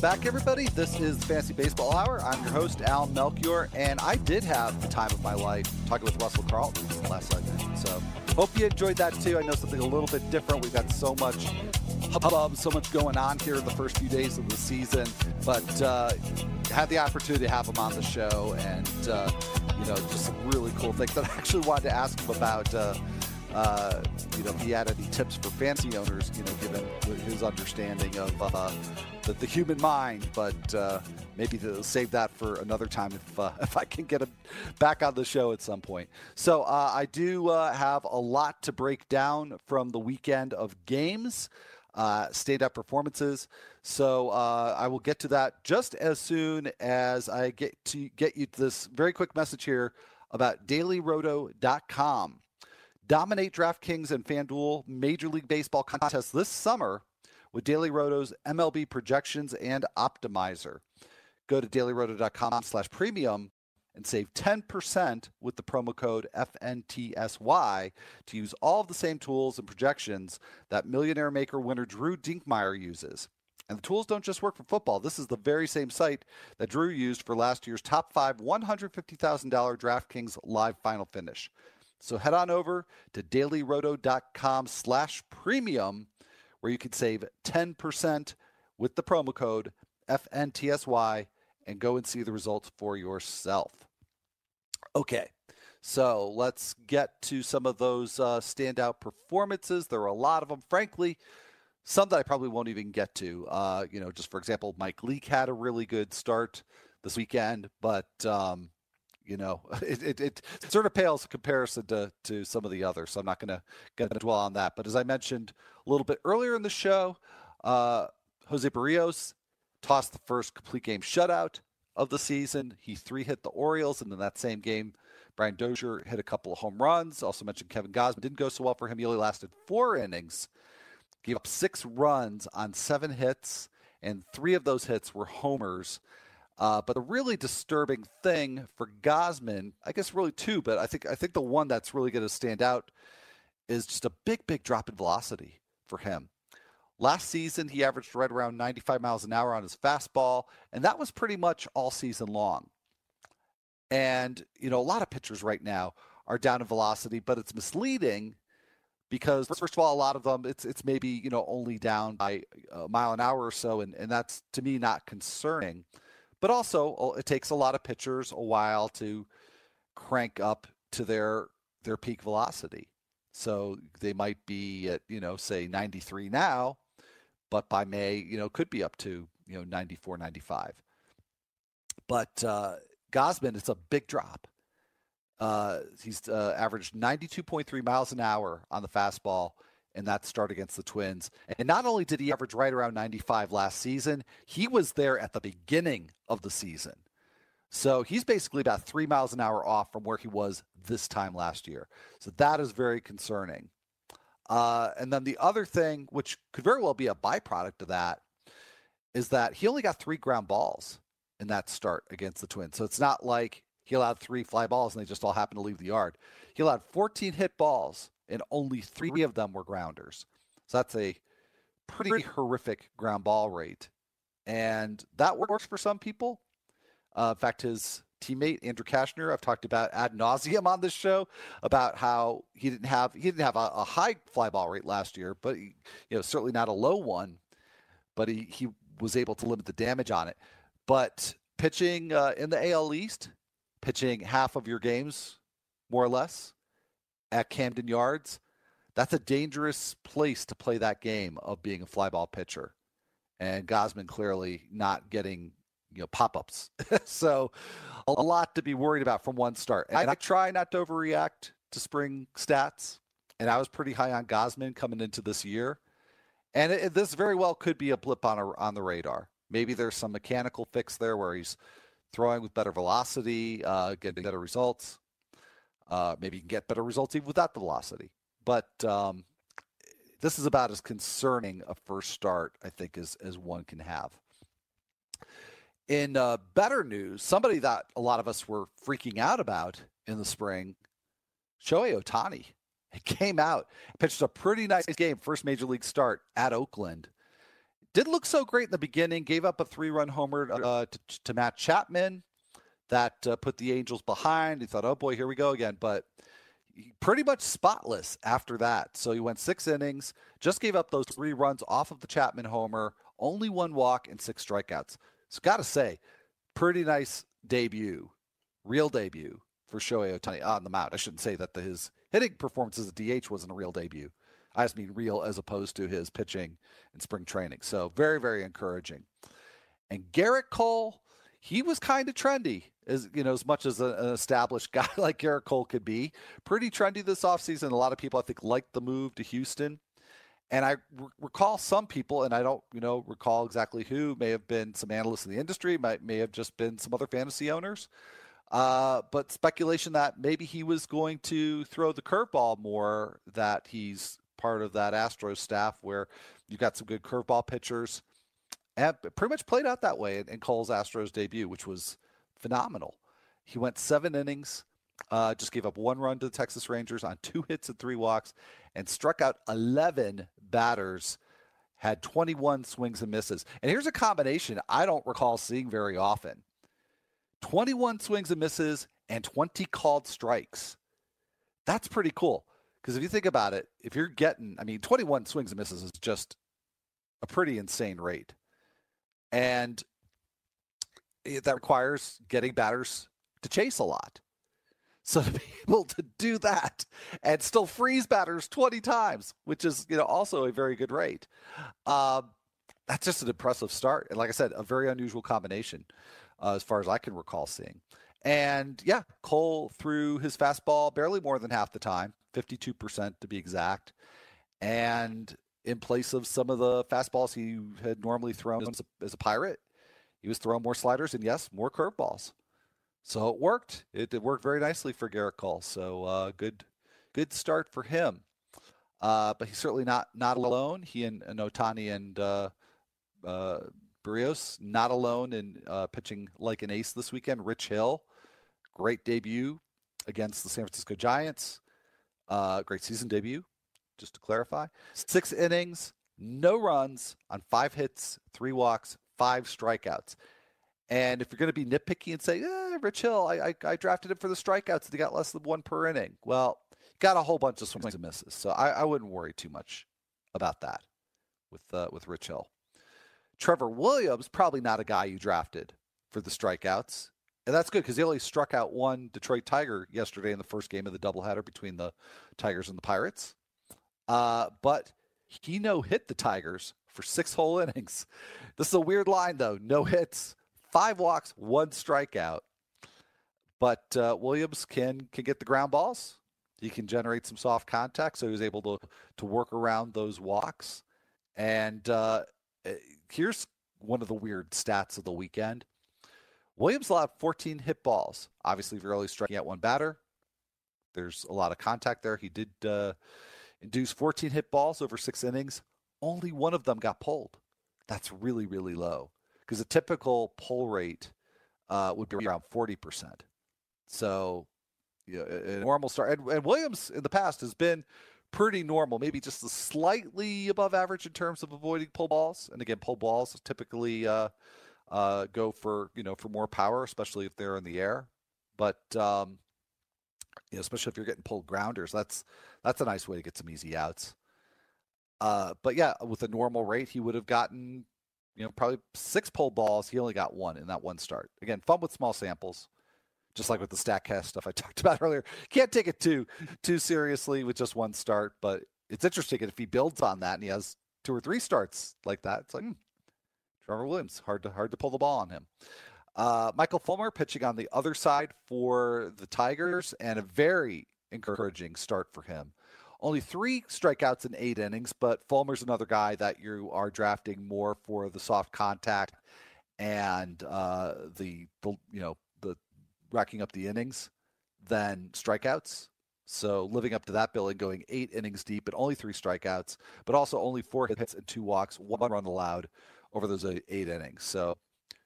Back, everybody. This is the Fantasy Baseball Hour. I'm your host, Al Melchior, and I did have the time of my life talking with Russell Carleton last segment. So, hope you enjoyed that too. I know something a little bit different. We've got so much hubbub, so much going on here in the first few days of the season, but uh, had the opportunity to have him on the show, and uh, you know, just some really cool things that I actually wanted to ask him about. Uh, uh, you know, he had any tips for fancy owners, you know, given his understanding of uh, the, the, human mind. But uh, maybe to save that for another time if uh, if I can get him back on the show at some point. So uh, I do uh, have a lot to break down from the weekend of games. Uh, up performances. So uh, I will get to that just as soon as I get to get you this very quick message here about dailyroto.com. Dominate DraftKings and FanDuel Major League Baseball contests this summer with Daily Roto's MLB projections and optimizer. Go to dailyroto.com slash premium and save 10% with the promo code FNTSY to use all of the same tools and projections that Millionaire Maker winner Drew Dinkmeyer uses. And the tools don't just work for football. This is the very same site that Drew used for last year's top five $150,000 DraftKings live final finish. So head on over to dailyroto.com slash premium where you can save 10% with the promo code FNTSY and go and see the results for yourself. Okay, so let's get to some of those uh, standout performances. There are a lot of them, frankly. Some that I probably won't even get to. Uh, you know, just for example, Mike Leake had a really good start this weekend, but um, you know, it, it, it, sort of pales in comparison to, to some of the others. So I'm not going to get to dwell on that. But as I mentioned a little bit earlier in the show, uh, Jose Berrios tossed the first complete game shutout of the season. He three hit the Orioles, and in that same game, Brian Dozier hit a couple of home runs. Also mentioned Kevin Gausman didn't go so well for him. He only lasted four innings, gave up six runs on seven hits, and three of those hits were homers. Uh, but the really disturbing thing for Gausman, I guess really two, but I think I think the one that's really going to stand out is just a big, big drop in velocity for him. Last season, he averaged right around 95 miles an hour on his fastball, and that was pretty much all season long. And, you know, a lot of pitchers right now are down in velocity, but it's misleading because first of all, a lot of them it's it's maybe, you know, only down by a mile an hour or so, and, and that's to me not concerning. But also, uh, it takes a lot of pitchers a while to crank up to their their peak velocity. So they might be at, you know, say 93 now, but by May, you know, could be up to, you know, 94, 95. But uh, Gausman, it's a big drop. Uh, he's uh, averaged 92.3 miles an hour on the fastball in that start against the Twins. And not only did he average right around 95 last season, he was there at the beginning of the season. So he's basically about three miles an hour off from where he was this time last year. So that is very concerning. Uh, and then the other thing, which could very well be a byproduct of that, is that he only got three ground balls in that start against the Twins. So it's not like he allowed three fly balls and they just all happened to leave the yard. He allowed 14 hit balls and only three of them were grounders. So that's a pretty horrific ground ball rate. And that works for some people. Uh, in fact, his teammate Andrew Cashner, I've talked about ad nauseum on this show about how he didn't have he didn't have a, a high fly ball rate last year, but he, you know certainly not a low one. But he he was able to limit the damage on it. But pitching uh, in the AL East, pitching half of your games, more or less, at Camden Yards, that's a dangerous place to play that game of being a fly ball pitcher. And Gausman clearly not getting you know pop-ups. so a lot to be worried about from one start. And I try not to overreact to spring stats. And I was pretty high on Gausman coming into this year. And it, this very well could be a blip on a, on the radar. Maybe there's some mechanical fix there where he's throwing with better velocity, uh, getting better results. Uh, maybe you can get better results even without the velocity. But um, this is about as concerning a first start, I think, as, as one can have. In uh, better news, somebody that a lot of us were freaking out about in the spring, Shohei Ohtani. It came out, pitched a pretty nice game, first major league start at Oakland. Didn't look so great in the beginning. Gave up a three-run homer uh, to, to, Matt Chapman that uh, put the Angels behind. He thought, "Oh boy, here we go again." But pretty much spotless after that. So he went six innings, just gave up those three runs off of the Chapman homer, only one walk and six strikeouts. So got to say, pretty nice debut, real debut for Shohei Ohtani on the mound. I shouldn't say that the, his hitting performance as a DH wasn't a real debut. I just mean real as opposed to his pitching in spring training. So very, very encouraging. And Gerrit Cole, he was kind of trendy as you know as much as a, an established guy like Gerrit Cole could be. Pretty trendy this offseason. A lot of people I think liked the move to Houston. And I r- recall some people and I don't you know recall exactly who may have been some analysts in the industry might may have just been some other fantasy owners. Uh, but speculation that maybe he was going to throw the curveball more that he's part of that Astros staff where you've got some good curveball pitchers. And pretty much played out that way in, in Cole's Astros debut, which was phenomenal. He went seven innings, uh, just gave up one run to the Texas Rangers on two hits and three walks, and struck out 11 batters, had 21 swings and misses. And here's a combination I don't recall seeing very often 21 swings and misses and 20 called strikes. That's pretty cool. Because if you think about it, if you're getting, I mean, 21 swings and misses is just a pretty insane rate. And that requires getting batters to chase a lot. So to be able to do that and still freeze batters 20 times, which is you know also a very good rate, um, that's just an impressive start. And like I said, a very unusual combination uh, as far as I can recall seeing. And yeah, Cole threw his fastball barely more than half the time, 52% to be exact. And in place of some of the fastballs he had normally thrown as a, as a pirate, he was throwing more sliders and yes, more curveballs. So it worked. It, it worked very nicely for Gerrit Cole. So uh, good, good start for him. Uh, but he's certainly not not alone. He and, and Ohtani and uh, uh, Berrios not alone in uh, pitching like an ace this weekend. Rich Hill, great debut against the San Francisco Giants. Uh, great season debut, just to clarify. Six innings, no runs on five hits, three walks, five strikeouts. And if you're going to be nitpicky and say, eh, Rich Hill, I, I, I drafted him for the strikeouts and he got less than one per inning. Well, got a whole bunch of swings and misses. So I, I wouldn't worry too much about that with, uh, with Rich Hill. Trevor Williams, probably not a guy you drafted for the strikeouts. And that's good because he only struck out one Detroit Tiger yesterday in the first game of the doubleheader between the Tigers and the Pirates. Uh, but he no hit the Tigers for six whole innings. This is a weird line, though. No hits, five walks, one strikeout. But uh, Williams can can get the ground balls. He can generate some soft contact, so he was able to to work around those walks. And uh, eh, here's one of the weird stats of the weekend. Williams allowed 14 hit balls. Obviously, if you're only striking out one batter, there's a lot of contact there. He did uh, induce 14 hit balls over six innings. Only one of them got pulled that's really, really low because a typical pull rate uh, would be around 40%. So, yeah, a normal start. And, and, Williams in the past has been pretty normal, maybe just slightly above average in terms of avoiding pull balls. And again, pull balls typically uh, uh, go for you know for more power, especially if they're in the air. But um, you know, especially if you're getting pulled grounders, that's that's a nice way to get some easy outs. Uh, but yeah, with a normal rate, he would have gotten you know probably six pull balls. He only got one in that one start. Again, fun with small samples just like with the Statcast stuff I talked about earlier. Can't take it too too seriously with just one start, but it's interesting if he builds on that and he has two or three starts like that. It's like hmm, Trevor Williams, hard to hard to pull the ball on him. Uh, Michael Fulmer pitching on the other side for the Tigers, and a very encouraging start for him. Only three strikeouts in eight innings, but Fulmer's another guy that you are drafting more for the soft contact and uh, the, the you know the racking up the innings than strikeouts. So living up to that billing, going eight innings deep and only three strikeouts, but also only four hits and two walks, one run allowed over those eight innings. So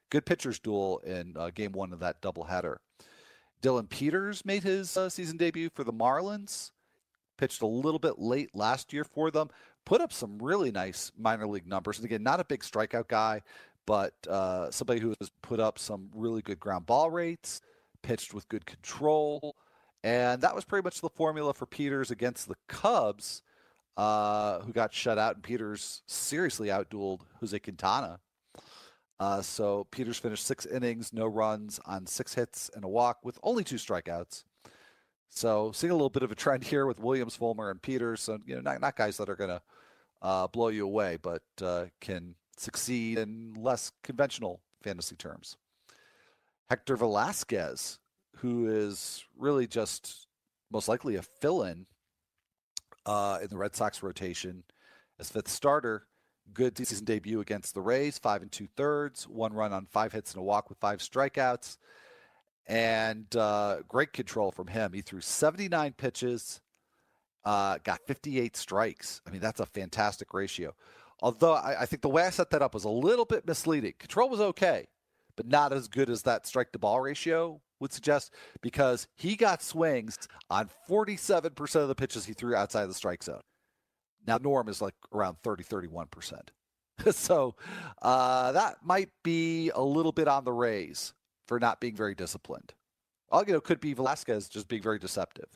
good pitchers duel in uh, game one of that doubleheader. Dillon Peters made his uh, season debut for the Marlins. Pitched a little bit late last year for them. Put up some really nice minor league numbers. And again, not a big strikeout guy, but uh, somebody who has put up some really good ground ball rates pitched with good control. And that was pretty much the formula for Peters against the Cubs, uh, who got shut out. And Peters seriously outdueled Jose Quintana. Uh, so Peters finished six innings, no runs on six hits and a walk with only two strikeouts. So seeing a little bit of a trend here with Williams, Fulmer, and Peters. So you know, not, not guys that are going to uh, blow you away, but uh, can succeed in less conventional fantasy terms. Hector Velazquez, who is really just most likely a fill in uh, in the Red Sox rotation as fifth starter. Good season debut against the Rays, five and two thirds, one run on five hits and a walk with five strikeouts, and uh, great control from him. He threw 79 pitches, uh, got 58 strikes. I mean, that's a fantastic ratio. Although I, I think the way I set that up was a little bit misleading. Control was okay but not as good as that strike to ball ratio would suggest because he got swings on 47% of the pitches he threw outside the strike zone. Now, Norm is like around 30, 31%. so uh, that might be a little bit on the raise for not being very disciplined. All could be Velazquez just being very deceptive.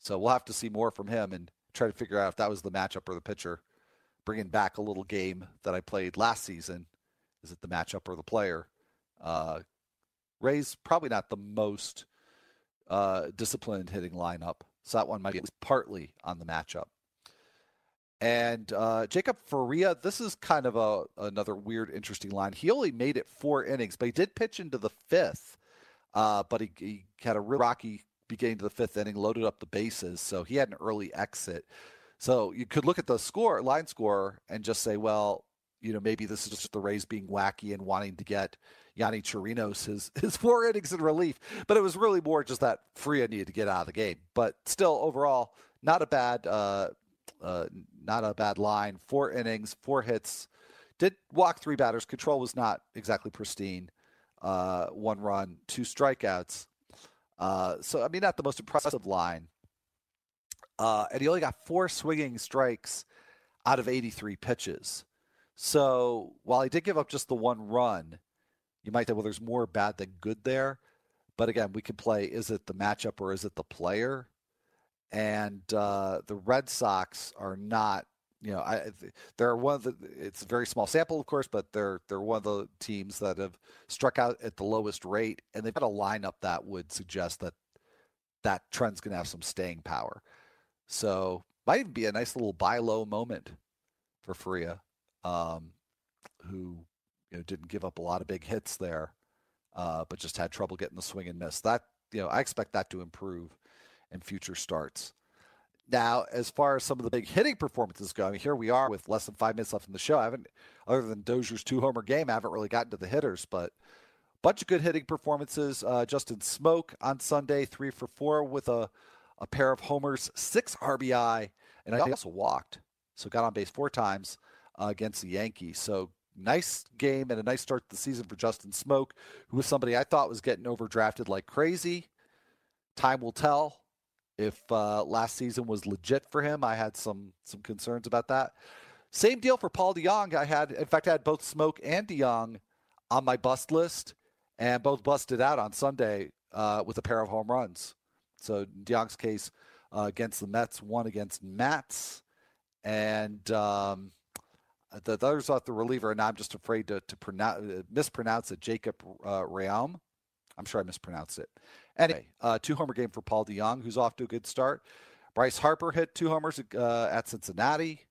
So we'll have to see more from him and try to figure out if that was the matchup or the pitcher. Bringing back a little game that I played last season is it the matchup or the player? Uh, Ray's probably not the most uh, disciplined hitting lineup, so that one might be partly on the matchup. And uh, Jacob Faria, this is kind of a another weird, interesting line. He only made it four innings, but he did pitch into the fifth. Uh, but he, he had a real rocky beginning to the fifth inning, loaded up the bases, so he had an early exit. So you could look at the score, line score, and just say, well, you know, maybe this is just the Rays being wacky and wanting to get Yonny Chirinos his his four innings in relief. But it was really more just that Faria needed to get out of the game. But still, overall, not a bad uh, uh, not a bad line. Four innings, four hits. Did walk three batters. Control was not exactly pristine. Uh, one run, two strikeouts. Uh, so I mean, not the most impressive line. Uh, and he only got four swinging strikes out of 83 pitches. So while he did give up just the one run, you might say, well, there's more bad than good there. But again, we can play is it the matchup or is it the player? And uh, the Red Sox are not, you know, I, they're one of the. It's a very small sample, of course, but they're they're one of the teams that have struck out at the lowest rate, and they've got a lineup that would suggest that that trend's going to have some staying power. So might even be a nice little buy low moment for Faria um, who you know didn't give up a lot of big hits there, uh, but just had trouble getting the swing and miss. That you know I expect that to improve in future starts. Now, as far as some of the big hitting performances go, I mean, here we are with less than five minutes left in the show. I haven't, other than Dozier's two homer game, I haven't really gotten to the hitters, but bunch of good hitting performances. Uh, Justin Smoak on Sunday, three for four with a, a pair of homers, six RBI, and I also walked. So got on base four times uh, against the Yankees. So nice game and a nice start to the season for Justin Smoak, who was somebody I thought was getting overdrafted like crazy. Time will tell if uh, last season was legit for him. I had some some concerns about that. Same deal for Paul DeJong. I had, in fact, I had both Smoak and DeJong on my bust list, and both busted out on Sunday uh, with a pair of home runs. So DeJong's case uh, against the Mets, one against Matz, and um, the, the others off the reliever, and I'm just afraid to, to pronounce, mispronounce it. Jacob uh, Realm. I'm sure I mispronounced it. Anyway, uh, two homer game for Paul DeJong, who's off to a good start. Bryce Harper hit two homers uh, at Cincinnati.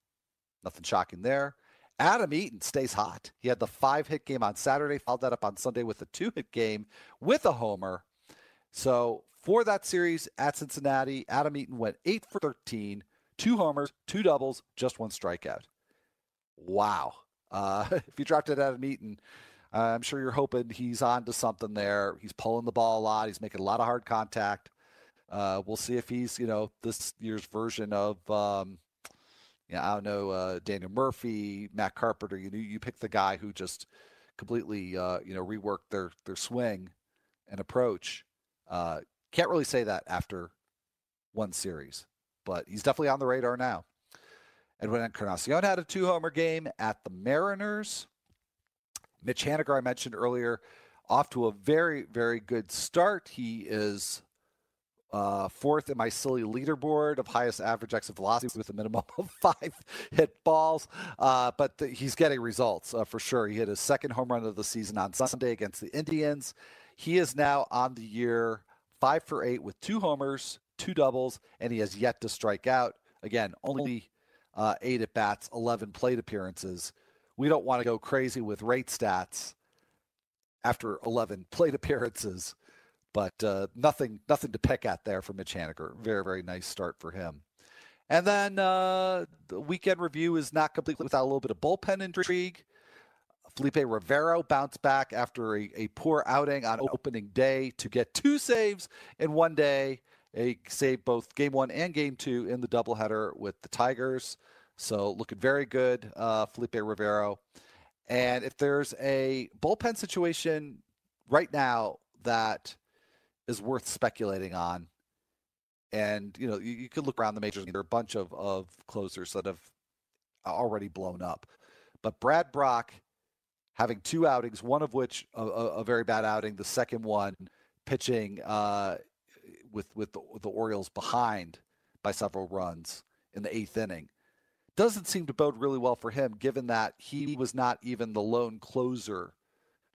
Nothing shocking there. Adam Eaton stays hot. He had the five hit game on Saturday, followed that up on Sunday with a two hit game with a homer. So for that series at Cincinnati, Adam Eaton went eight for 13, two homers, two doubles, just one strikeout. Wow. Uh, if you dropped drafted Adam Eaton, uh, I'm sure you're hoping he's on to something there. He's pulling the ball a lot. He's making a lot of hard contact. Uh, we'll see if he's, you know, this year's version of, um, yeah, I don't know, uh, Daniel Murphy, Matt Carpenter. You you pick the guy who just completely, uh, you know, reworked their their swing and approach. Uh, can't really say that after one series, but he's definitely on the radar now. Edwin Encarnacion had a two homer game at the Mariners. Mitch Haniger, I mentioned earlier, off to a very, very good start. He is uh, fourth in my silly leaderboard of highest average exit velocity with a minimum of five hit balls. Uh, but he's getting results uh, for sure. He hit his second home run of the season on Sunday against the Indians. He is now on the year five for eight with two homers, two doubles, and he has yet to strike out. Again, only uh, eight at bats, 11 plate appearances. We don't want to go crazy with rate stats after 11 plate appearances, but uh, nothing nothing to pick at there for Mitch Haniger. Very, very nice start for him. And then uh, the weekend review is not complete without a little bit of bullpen intrigue. Felipe Rivero bounced back after a, a poor outing on opening day to get two saves in one day. A save both game one and game two in the doubleheader with the Tigers. So looking very good, uh, Felipe Rivero. And if there's a bullpen situation right now that is worth speculating on, and you know you, you could look around the majors. There are a bunch of of closers that have already blown up, but Brad Brach having two outings, one of which a, a very bad outing, the second one pitching uh, with with the, the Orioles behind by several runs in the eighth inning. Doesn't seem to bode really well for him, given that he was not even the lone closer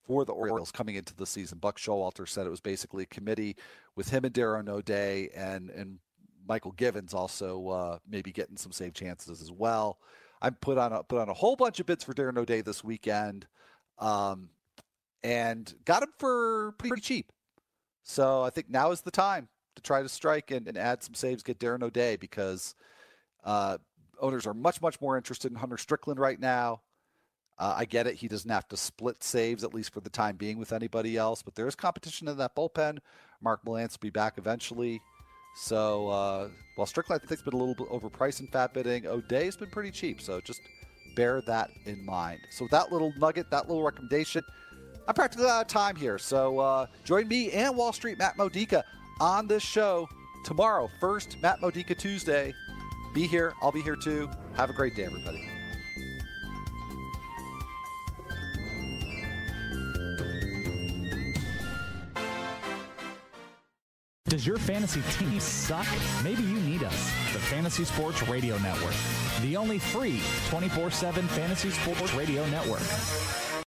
for the Orioles coming into the season. Buck Showalter said it was basically a committee with him and Darren O'Day and and Mychal Givens also uh, maybe getting some save chances as well. I put on a put on a whole bunch of bits for Darren O'Day this weekend, um, and got him for pretty cheap. So I think now is the time to try to strike and, and add some saves, get Darren O'Day because uh, owners are much, much more interested in Hunter Strickland right now. Uh, I get it. He doesn't have to split saves, at least for the time being, with anybody else, but there is competition in that bullpen. Mark Melancon will be back eventually. So uh, while Strickland, I think, has been a little bit overpriced in FAAB bidding, O'Day has been pretty cheap. So just bear that in mind. So that little nugget, that little recommendation, I'm practically out of time here. So uh, join me and Wall Street Matt Modica on this show tomorrow. First, Matt Modica Tuesday. Be here. I'll be here too. Have a great day, everybody. Does your fantasy team suck? Maybe you need us, the Fantasy Sports Radio Network, the only free 24 7 fantasy sports radio network.